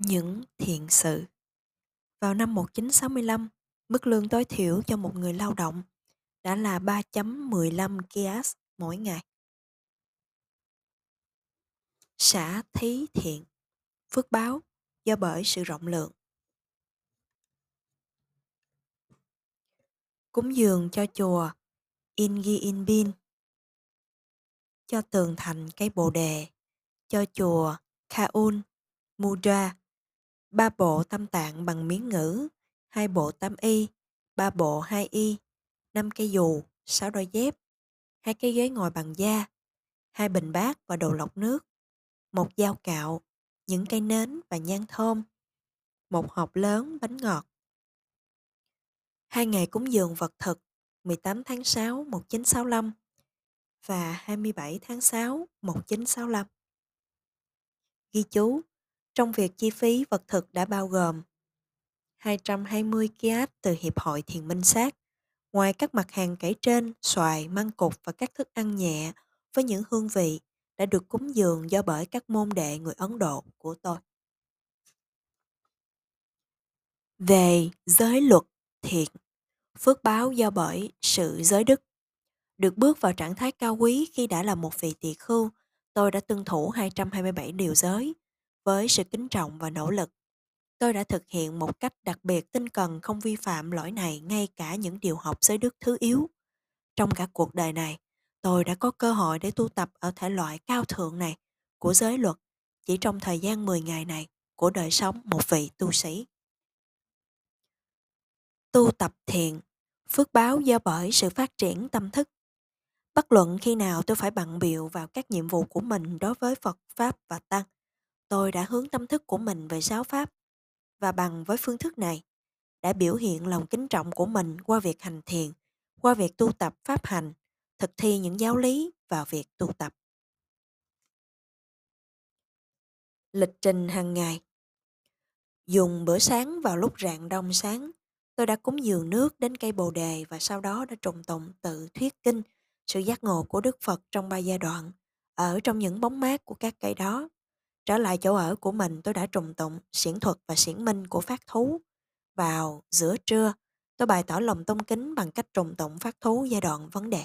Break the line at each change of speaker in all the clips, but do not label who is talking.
Những thiện sự Vào năm 1965, mức lương tối thiểu cho một người lao động đã là 3.15 kias mỗi ngày. Xã thí thiện, phước báo do bởi sự rộng lượng. Cúng dường cho chùa Ingi Inbin, cho tường thành cây bồ đề, cho chùa Kaun Mudra, ba bộ tam tạng bằng miếng ngữ, hai bộ tam y, ba bộ hai y, năm cây dù, sáu đôi dép, hai cái ghế ngồi bằng da, hai bình bát và đồ lọc nước, một dao cạo, những cây nến và nhang thơm, một hộp lớn bánh ngọt. Hai ngày cúng dường vật thực 18 tháng 6 1965 và 27 tháng 6 1965. Ghi chú, trong việc chi phí vật thực đã bao gồm 220 kiat từ Hiệp hội Thiền Minh Sát, ngoài các mặt hàng kể trên, xoài, măng cục và các thức ăn nhẹ với những hương vị đã được cúng dường do bởi các môn đệ người Ấn Độ của tôi. Về giới luật thiện, phước báo do bởi sự giới đức. Được bước vào trạng thái cao quý khi đã là một vị tỳ khưu, tôi đã tuân thủ 227 điều giới với sự kính trọng và nỗ lực. Tôi đã thực hiện một cách đặc biệt tinh cần không vi phạm lỗi này ngay cả những điều học giới đức thứ yếu. Trong cả cuộc đời này, tôi đã có cơ hội để tu tập ở thể loại cao thượng này của giới luật chỉ trong thời gian 10 ngày này của đời sống một vị tu sĩ. Tu tập thiện, phước báo do bởi sự phát triển tâm thức. Bất luận khi nào tôi phải bận biệu vào các nhiệm vụ của mình đối với Phật Pháp và Tăng, tôi đã hướng tâm thức của mình về giáo Pháp và bằng với phương thức này đã biểu hiện lòng kính trọng của mình qua việc hành thiền, qua việc tu tập pháp hành, thực thi những giáo lý vào việc tu tập. Lịch trình hàng ngày Dùng bữa sáng vào lúc rạng đông sáng, tôi đã cúng dường nước đến cây bồ đề và sau đó đã trùng tụng tự thuyết kinh sự giác ngộ của Đức Phật trong ba giai đoạn, ở trong những bóng mát của các cây đó. Trở lại chỗ ở của mình tôi đã trùng tụng xiển thuật và xiển minh của phát thú. Vào giữa trưa, tôi bày tỏ lòng tôn kính bằng cách trùng tụng phát thú giai đoạn vấn đề.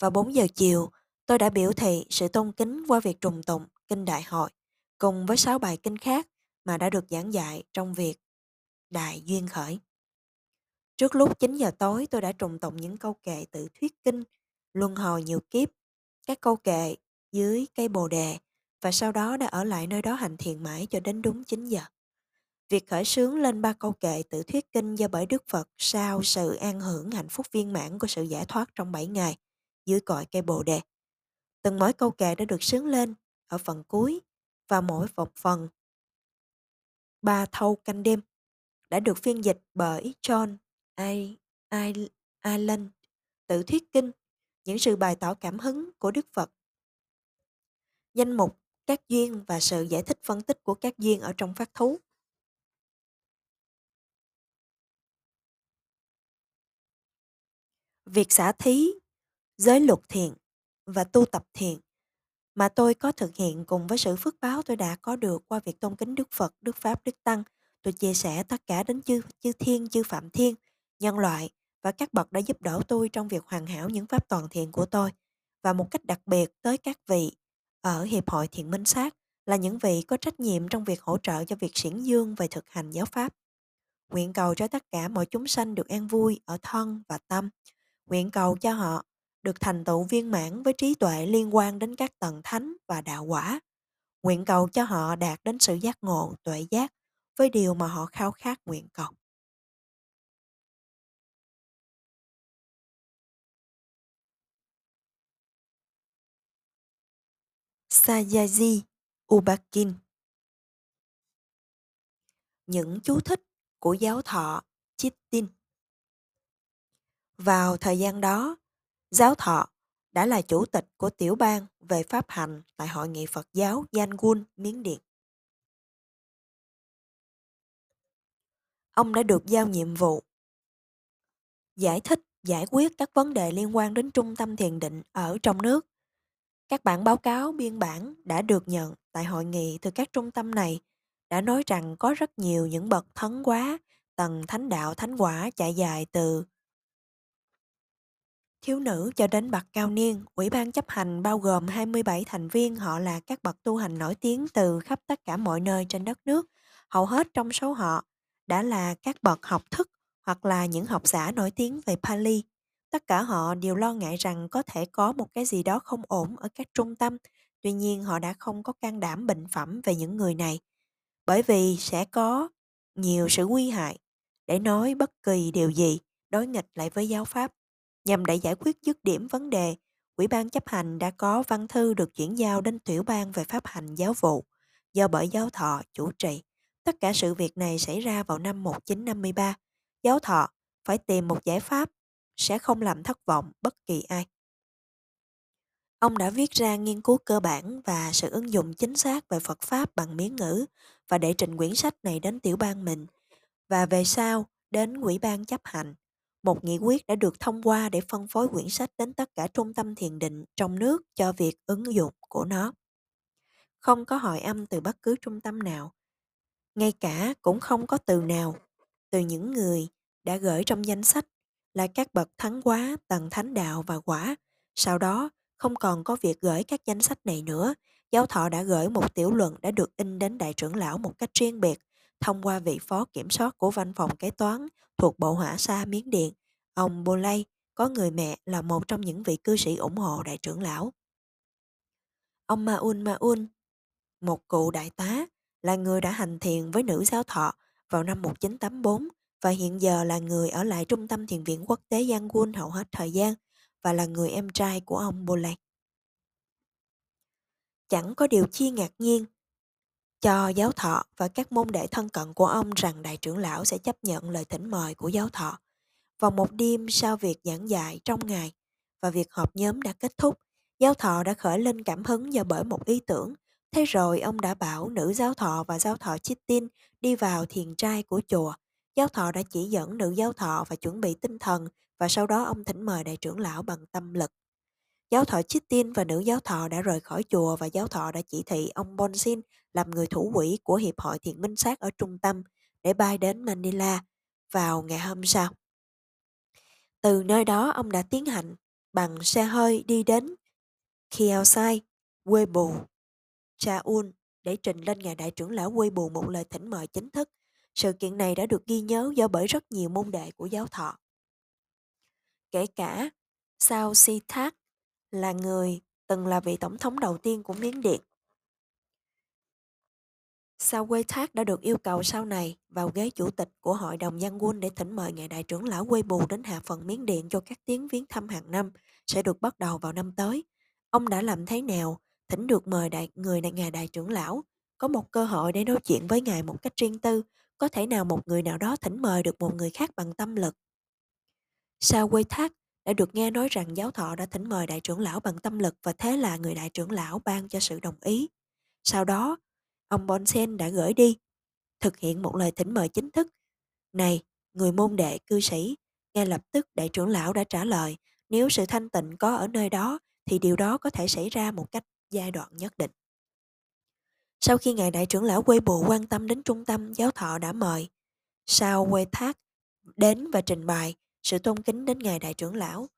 Vào 4 giờ chiều, tôi đã biểu thị sự tôn kính qua việc trùng tụng kinh đại hội cùng với 6 bài kinh khác mà đã được giảng dạy trong việc Đại Duyên Khởi. Trước lúc 9 giờ tối tôi đã trùng tụng những câu kệ tự thuyết kinh, luân hồi nhiều kiếp, các câu kệ dưới cây bồ đề và sau đó đã ở lại nơi đó hành thiền mãi cho đến đúng 9 giờ. Việc khởi sướng lên ba câu kệ tự thuyết kinh do bởi Đức Phật sau sự an hưởng hạnh phúc viên mãn của sự giải thoát trong 7 ngày dưới cội cây bồ đề. Từng mỗi câu kệ đã được sướng lên ở phần cuối và mỗi một phần ba thâu canh đêm đã được phiên dịch bởi John I, I, Ireland tự thuyết kinh những sự bày tỏ cảm hứng của Đức Phật. Danh mục các duyên và sự giải thích phân tích của các duyên ở trong phát thú. Việc xả thí, giới luật thiện và tu tập thiện mà tôi có thực hiện cùng với sự phước báo tôi đã có được qua việc tôn kính Đức Phật, Đức Pháp, Đức Tăng. Tôi chia sẻ tất cả đến chư, chư thiên, chư phạm thiên, nhân loại và các bậc đã giúp đỡ tôi trong việc hoàn hảo những pháp toàn thiện của tôi và một cách đặc biệt tới các vị ở Hiệp hội Thiện Minh Sát là những vị có trách nhiệm trong việc hỗ trợ cho việc xiển dương về thực hành giáo pháp. Nguyện cầu cho tất cả mọi chúng sanh được an vui ở thân và tâm. Nguyện cầu cho họ được thành tựu viên mãn với trí tuệ liên quan đến các tầng thánh và đạo quả. Nguyện cầu cho họ đạt đến sự giác ngộ, tuệ giác với điều mà họ khao khát nguyện cầu. Sayaji Ubakin. Những chú thích của giáo thọ Chittin. Vào thời gian đó, giáo thọ đã là chủ tịch của tiểu bang về pháp hành tại Hội nghị Phật giáo Yangon, Miến Điện. Ông đã được giao nhiệm vụ giải thích, giải quyết các vấn đề liên quan đến trung tâm thiền định ở trong nước. Các bản báo cáo biên bản đã được nhận tại hội nghị từ các trung tâm này đã nói rằng có rất nhiều những bậc thấn quá, tầng thánh đạo thánh quả chạy dài từ thiếu nữ cho đến bậc cao niên. Ủy ban chấp hành bao gồm 27 thành viên họ là các bậc tu hành nổi tiếng từ khắp tất cả mọi nơi trên đất nước. Hầu hết trong số họ đã là các bậc học thức hoặc là những học giả nổi tiếng về Pali. Tất cả họ đều lo ngại rằng có thể có một cái gì đó không ổn ở các trung tâm, tuy nhiên họ đã không có can đảm bình phẩm về những người này, bởi vì sẽ có nhiều sự nguy hại để nói bất kỳ điều gì đối nghịch lại với giáo pháp. Nhằm để giải quyết dứt điểm vấn đề, Ủy ban chấp hành đã có văn thư được chuyển giao đến tiểu ban về pháp hành giáo vụ, do bởi giáo thọ chủ trì. Tất cả sự việc này xảy ra vào năm 1953. Giáo thọ phải tìm một giải pháp sẽ không làm thất vọng bất kỳ ai. Ông đã viết ra nghiên cứu cơ bản và sự ứng dụng chính xác về Phật Pháp bằng miếng ngữ và để trình quyển sách này đến tiểu Bang mình và về sau, đến quỹ ban chấp hành. Một nghị quyết đã được thông qua để phân phối quyển sách đến tất cả trung tâm thiền định trong nước cho việc ứng dụng của nó. Không có hỏi âm từ bất cứ trung tâm nào. Ngay cả cũng không có từ nào, từ những người đã gửi trong danh sách là các bậc thắng quá, tầng thánh đạo và quả. Sau đó, không còn có việc gửi các danh sách này nữa. Giáo thọ đã gửi một tiểu luận đã được in đến đại trưởng lão một cách riêng biệt thông qua vị phó kiểm soát của văn phòng kế toán thuộc Bộ Hỏa Sa Miến Điện. Ông Bolay có người mẹ là một trong những vị cư sĩ ủng hộ đại trưởng lão. Ông Maun Maun, một cụ đại tá, là người đã hành thiền với nữ giáo thọ vào năm 1984 và hiện giờ là người ở lại trung tâm thiền viện quốc tế Yangon hầu hết thời gian và là người em trai của ông Bolan. Chẳng có điều chi ngạc nhiên cho giáo thọ và các môn đệ thân cận của ông rằng đại trưởng lão sẽ chấp nhận lời thỉnh mời của giáo thọ. Vào một đêm sau việc giảng dạy trong ngày và việc họp nhóm đã kết thúc, giáo thọ đã khởi lên cảm hứng do bởi một ý tưởng. Thế rồi ông đã bảo nữ giáo thọ và giáo thọ Chitin đi vào thiền trai của chùa. Giáo thọ đã chỉ dẫn nữ giáo thọ và chuẩn bị tinh thần và sau đó ông thỉnh mời đại trưởng lão bằng tâm lực. Giáo thọ Chitin và nữ giáo thọ đã rời khỏi chùa và giáo thọ đã chỉ thị ông Bonsin làm người thủ quỹ của Hiệp hội Thiện Minh Sát ở trung tâm để bay đến Manila vào ngày hôm sau. Từ nơi đó ông đã tiến hành bằng xe hơi đi đến Kielsai, quê bù, Chaun để trình lên ngài đại trưởng lão quê bù một lời thỉnh mời chính thức. Sự kiện này đã được ghi nhớ do bởi rất nhiều môn đệ của giáo thọ. Kể cả Sao Si Thác là người từng là vị tổng thống đầu tiên của Miến Điện. Sao Quê Thác đã được yêu cầu sau này vào ghế chủ tịch của Hội đồng Giang quân để thỉnh mời ngài đại trưởng lão Quê Bù đến hạ phần Miến Điện cho các tiếng viếng thăm hàng năm sẽ được bắt đầu vào năm tới. Ông đã làm thế nào thỉnh được mời đại, người này ngài đại trưởng lão có một cơ hội để nói chuyện với ngài một cách riêng tư có thể nào một người nào đó thỉnh mời được một người khác bằng tâm lực sao quê thác đã được nghe nói rằng giáo thọ đã thỉnh mời đại trưởng lão bằng tâm lực và thế là người đại trưởng lão ban cho sự đồng ý. Sau đó, ông Bonsen đã gửi đi, thực hiện một lời thỉnh mời chính thức. Này, người môn đệ cư sĩ, ngay lập tức đại trưởng lão đã trả lời, nếu sự thanh tịnh có ở nơi đó thì điều đó có thể xảy ra một cách giai đoạn nhất định. Sau khi ngài đại trưởng lão quê bộ quan tâm đến trung tâm, giáo thọ đã mời Sao Quê Thác đến và trình bày sự tôn kính đến ngài đại trưởng lão.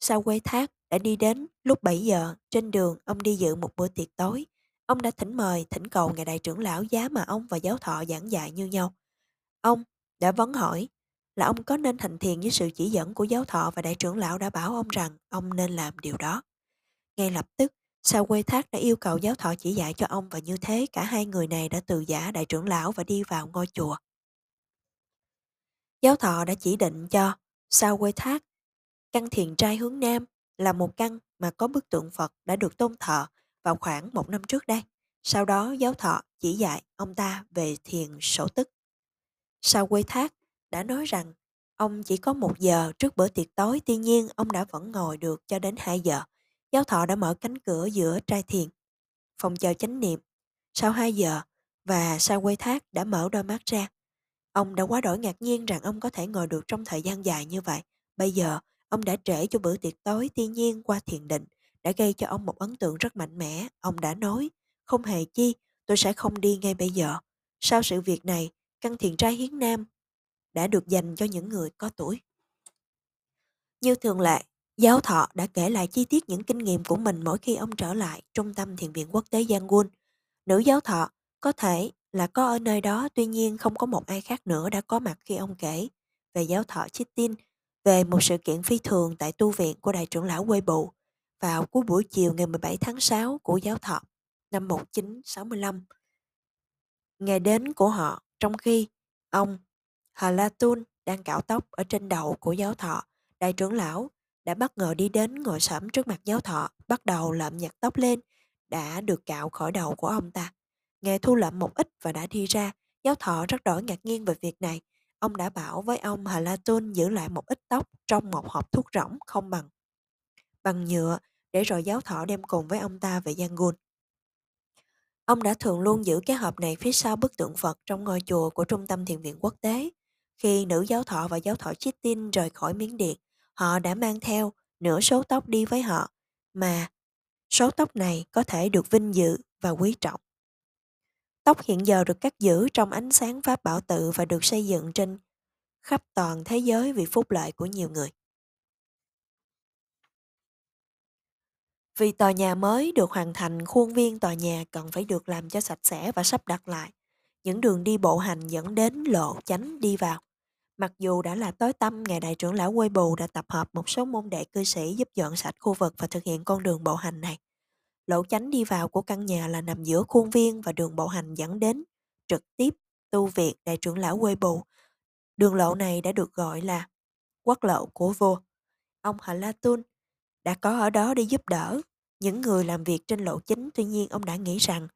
Sau quê thác đã đi đến lúc 7 giờ, trên đường ông đi dự một bữa tiệc tối. Ông đã thỉnh mời, thỉnh cầu ngài đại trưởng lão giá mà ông và giáo thọ giảng dạy như nhau. Ông đã vấn hỏi là ông có nên hành thiền với sự chỉ dẫn của giáo thọ và đại trưởng lão đã bảo ông rằng ông nên làm điều đó. Ngay lập tức, Sao quê thác đã yêu cầu giáo thọ chỉ dạy cho ông và như thế cả hai người này đã từ giả đại trưởng lão và đi vào ngôi chùa. Giáo thọ đã chỉ định cho Sao quê thác, căn thiền trai hướng Nam là một căn mà có bức tượng Phật đã được tôn thờ vào khoảng một năm trước đây. Sau đó giáo thọ chỉ dạy ông ta về thiền sổ tức. Sao quê thác đã nói rằng ông chỉ có một giờ trước bữa tiệc tối tuy nhiên ông đã vẫn ngồi được cho đến 2 giờ. Giáo thọ đã mở cánh cửa giữa trai thiền, phòng chờ chánh niệm. Sau 2 giờ và sao quay thác đã mở đôi mắt ra. Ông đã quá đổi ngạc nhiên rằng ông có thể ngồi được trong thời gian dài như vậy. Bây giờ, ông đã trễ cho bữa tiệc tối tuy nhiên qua thiền định. đã gây cho ông một ấn tượng rất mạnh mẽ. Ông đã nói, không hề chi, tôi sẽ không đi ngay bây giờ. Sau sự việc này, căn thiền trai hiến nam đã được dành cho những người có tuổi. Như thường lệ, giáo thọ đã kể lại chi tiết những kinh nghiệm của mình mỗi khi ông trở lại trung tâm thiền viện quốc tế Yangon. Nữ giáo thọ có thể là có ở nơi đó tuy nhiên không có một ai khác nữa đã có mặt khi ông kể về giáo thọ Chitin về một sự kiện phi thường tại tu viện của đại trưởng lão Quê Bụ vào cuối buổi chiều ngày 17 tháng 6 của giáo thọ năm 1965. Ngày đến của họ trong khi ông Halatun đang cạo tóc ở trên đầu của giáo thọ, đại trưởng lão đã bất ngờ đi đến ngồi sẫm trước mặt giáo thọ, bắt đầu lợm nhặt tóc lên, đã được cạo khỏi đầu của ông ta. Nghe thu lợm một ít và đã đi ra, giáo thọ rất đổi ngạc nhiên về việc này. Ông đã bảo với ông Hà La Tôn giữ lại một ít tóc trong một hộp thuốc rỗng không bằng bằng nhựa để rồi giáo thọ đem cùng với ông ta về Yangon. Ông đã thường luôn giữ cái hộp này phía sau bức tượng Phật trong ngôi chùa của Trung tâm Thiền viện Quốc tế. Khi nữ giáo thọ và giáo thọ Chitin rời khỏi Miến Điện, họ đã mang theo nửa số tóc đi với họ, mà số tóc này có thể được vinh dự và quý trọng. Tóc hiện giờ được cắt giữ trong ánh sáng pháp bảo tự và được xây dựng trên khắp toàn thế giới vì phúc lợi của nhiều người. Vì tòa nhà mới được hoàn thành, khuôn viên tòa nhà cần phải được làm cho sạch sẽ và sắp đặt lại. Những đường đi bộ hành dẫn đến lộ chánh đi vào. Mặc dù đã là tối tăm, Ngài Đại trưởng Lão Quê Bù đã tập hợp một số môn đệ cư sĩ giúp dọn sạch khu vực và thực hiện con đường bộ hành này. Lỗ chánh đi vào của căn nhà là nằm giữa khuôn viên và đường bộ hành dẫn đến trực tiếp tu viện Đại trưởng Lão Quê Bù. Đường lộ này đã được gọi là quốc lộ của vua. Ông Hà La Tun đã có ở đó để giúp đỡ những người làm việc trên lộ chính tuy nhiên ông đã nghĩ rằng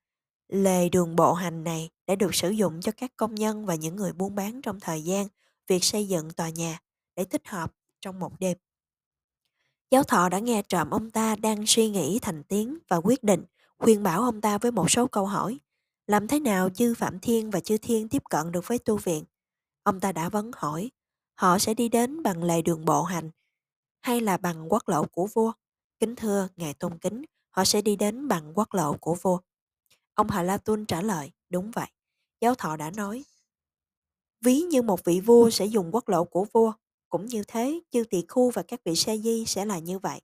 lề đường bộ hành này đã được sử dụng cho các công nhân và những người buôn bán trong thời gian việc xây dựng tòa nhà để thích hợp trong một đêm. Giáo thọ đã nghe trộm ông ta đang suy nghĩ thành tiếng và quyết định khuyên bảo ông ta với một số câu hỏi. Làm thế nào chư Phạm Thiên và chư Thiên tiếp cận được với tu viện? Ông ta đã vấn hỏi, họ sẽ đi đến bằng lề đường bộ hành hay là bằng quốc lộ của vua? Kính thưa Ngài Tôn Kính, họ sẽ đi đến bằng quốc lộ của vua. Ông Hà La Tuân trả lời, đúng vậy. Giáo thọ đã nói, ví như một vị vua sẽ dùng quốc lộ của vua, cũng như thế, chư tỳ khu và các vị sa di sẽ là như vậy.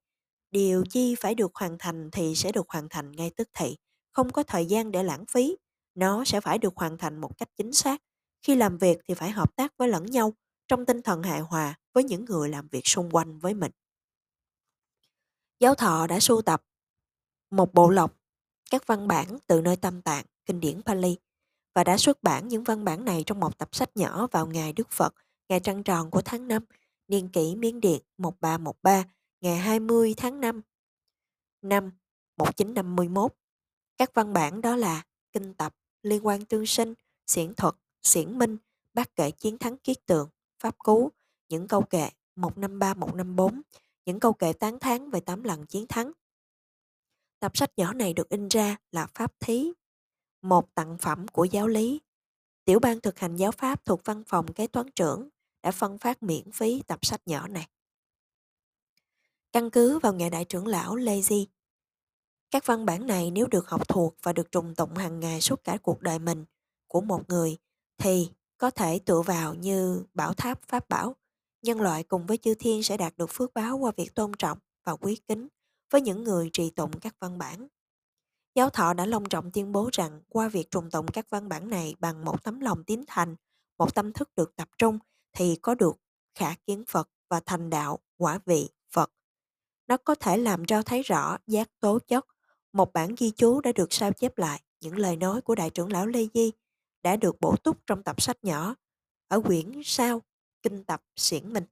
Điều chi phải được hoàn thành thì sẽ được hoàn thành ngay tức thị, không có thời gian để lãng phí. Nó sẽ phải được hoàn thành một cách chính xác. Khi làm việc thì phải hợp tác với lẫn nhau, trong tinh thần hài hòa với những người làm việc xung quanh với mình. Giáo thọ đã sưu tập một bộ lọc các văn bản từ nơi tâm tạng, kinh điển Pali và đã xuất bản những văn bản này trong một tập sách nhỏ vào ngày Đức Phật, ngày trăng tròn của tháng 5, niên kỷ Miến Điện 1313, ngày 20 tháng 5 năm 1951. Các văn bản đó là Kinh Tập, Liên quan Tương Sinh, Xiển Thuật, Xiển Minh, Bác kệ Chiến thắng Kiết Tượng, Pháp Cú, những câu kệ 153-154, những câu kệ tán thán về tám lần chiến thắng. Tập sách nhỏ này được in ra là Pháp Thí, một tặng phẩm của giáo lý. Tiểu ban thực hành giáo pháp thuộc văn phòng kế toán trưởng đã phân phát miễn phí tập sách nhỏ này. Căn cứ vào ngày đại trưởng lão Lê Di, các văn bản này nếu được học thuộc và được trùng tụng hàng ngày suốt cả cuộc đời mình của một người thì có thể tựa vào như bảo tháp pháp bảo. Nhân loại cùng với chư thiên sẽ đạt được phước báo qua việc tôn trọng và quý kính với những người trì tụng các văn bản. Giáo thọ đã long trọng tuyên bố rằng qua việc trùng tụng các văn bản này bằng một tấm lòng tín thành, một tâm thức được tập trung thì có được khả kiến Phật và thành đạo quả vị Phật. Nó có thể làm cho thấy rõ giác tố chất. Một bản ghi chú đã được sao chép lại những lời nói của Đại trưởng lão Lê Di đã được bổ túc trong tập sách nhỏ ở quyển sau Kinh tập Xiển Minh.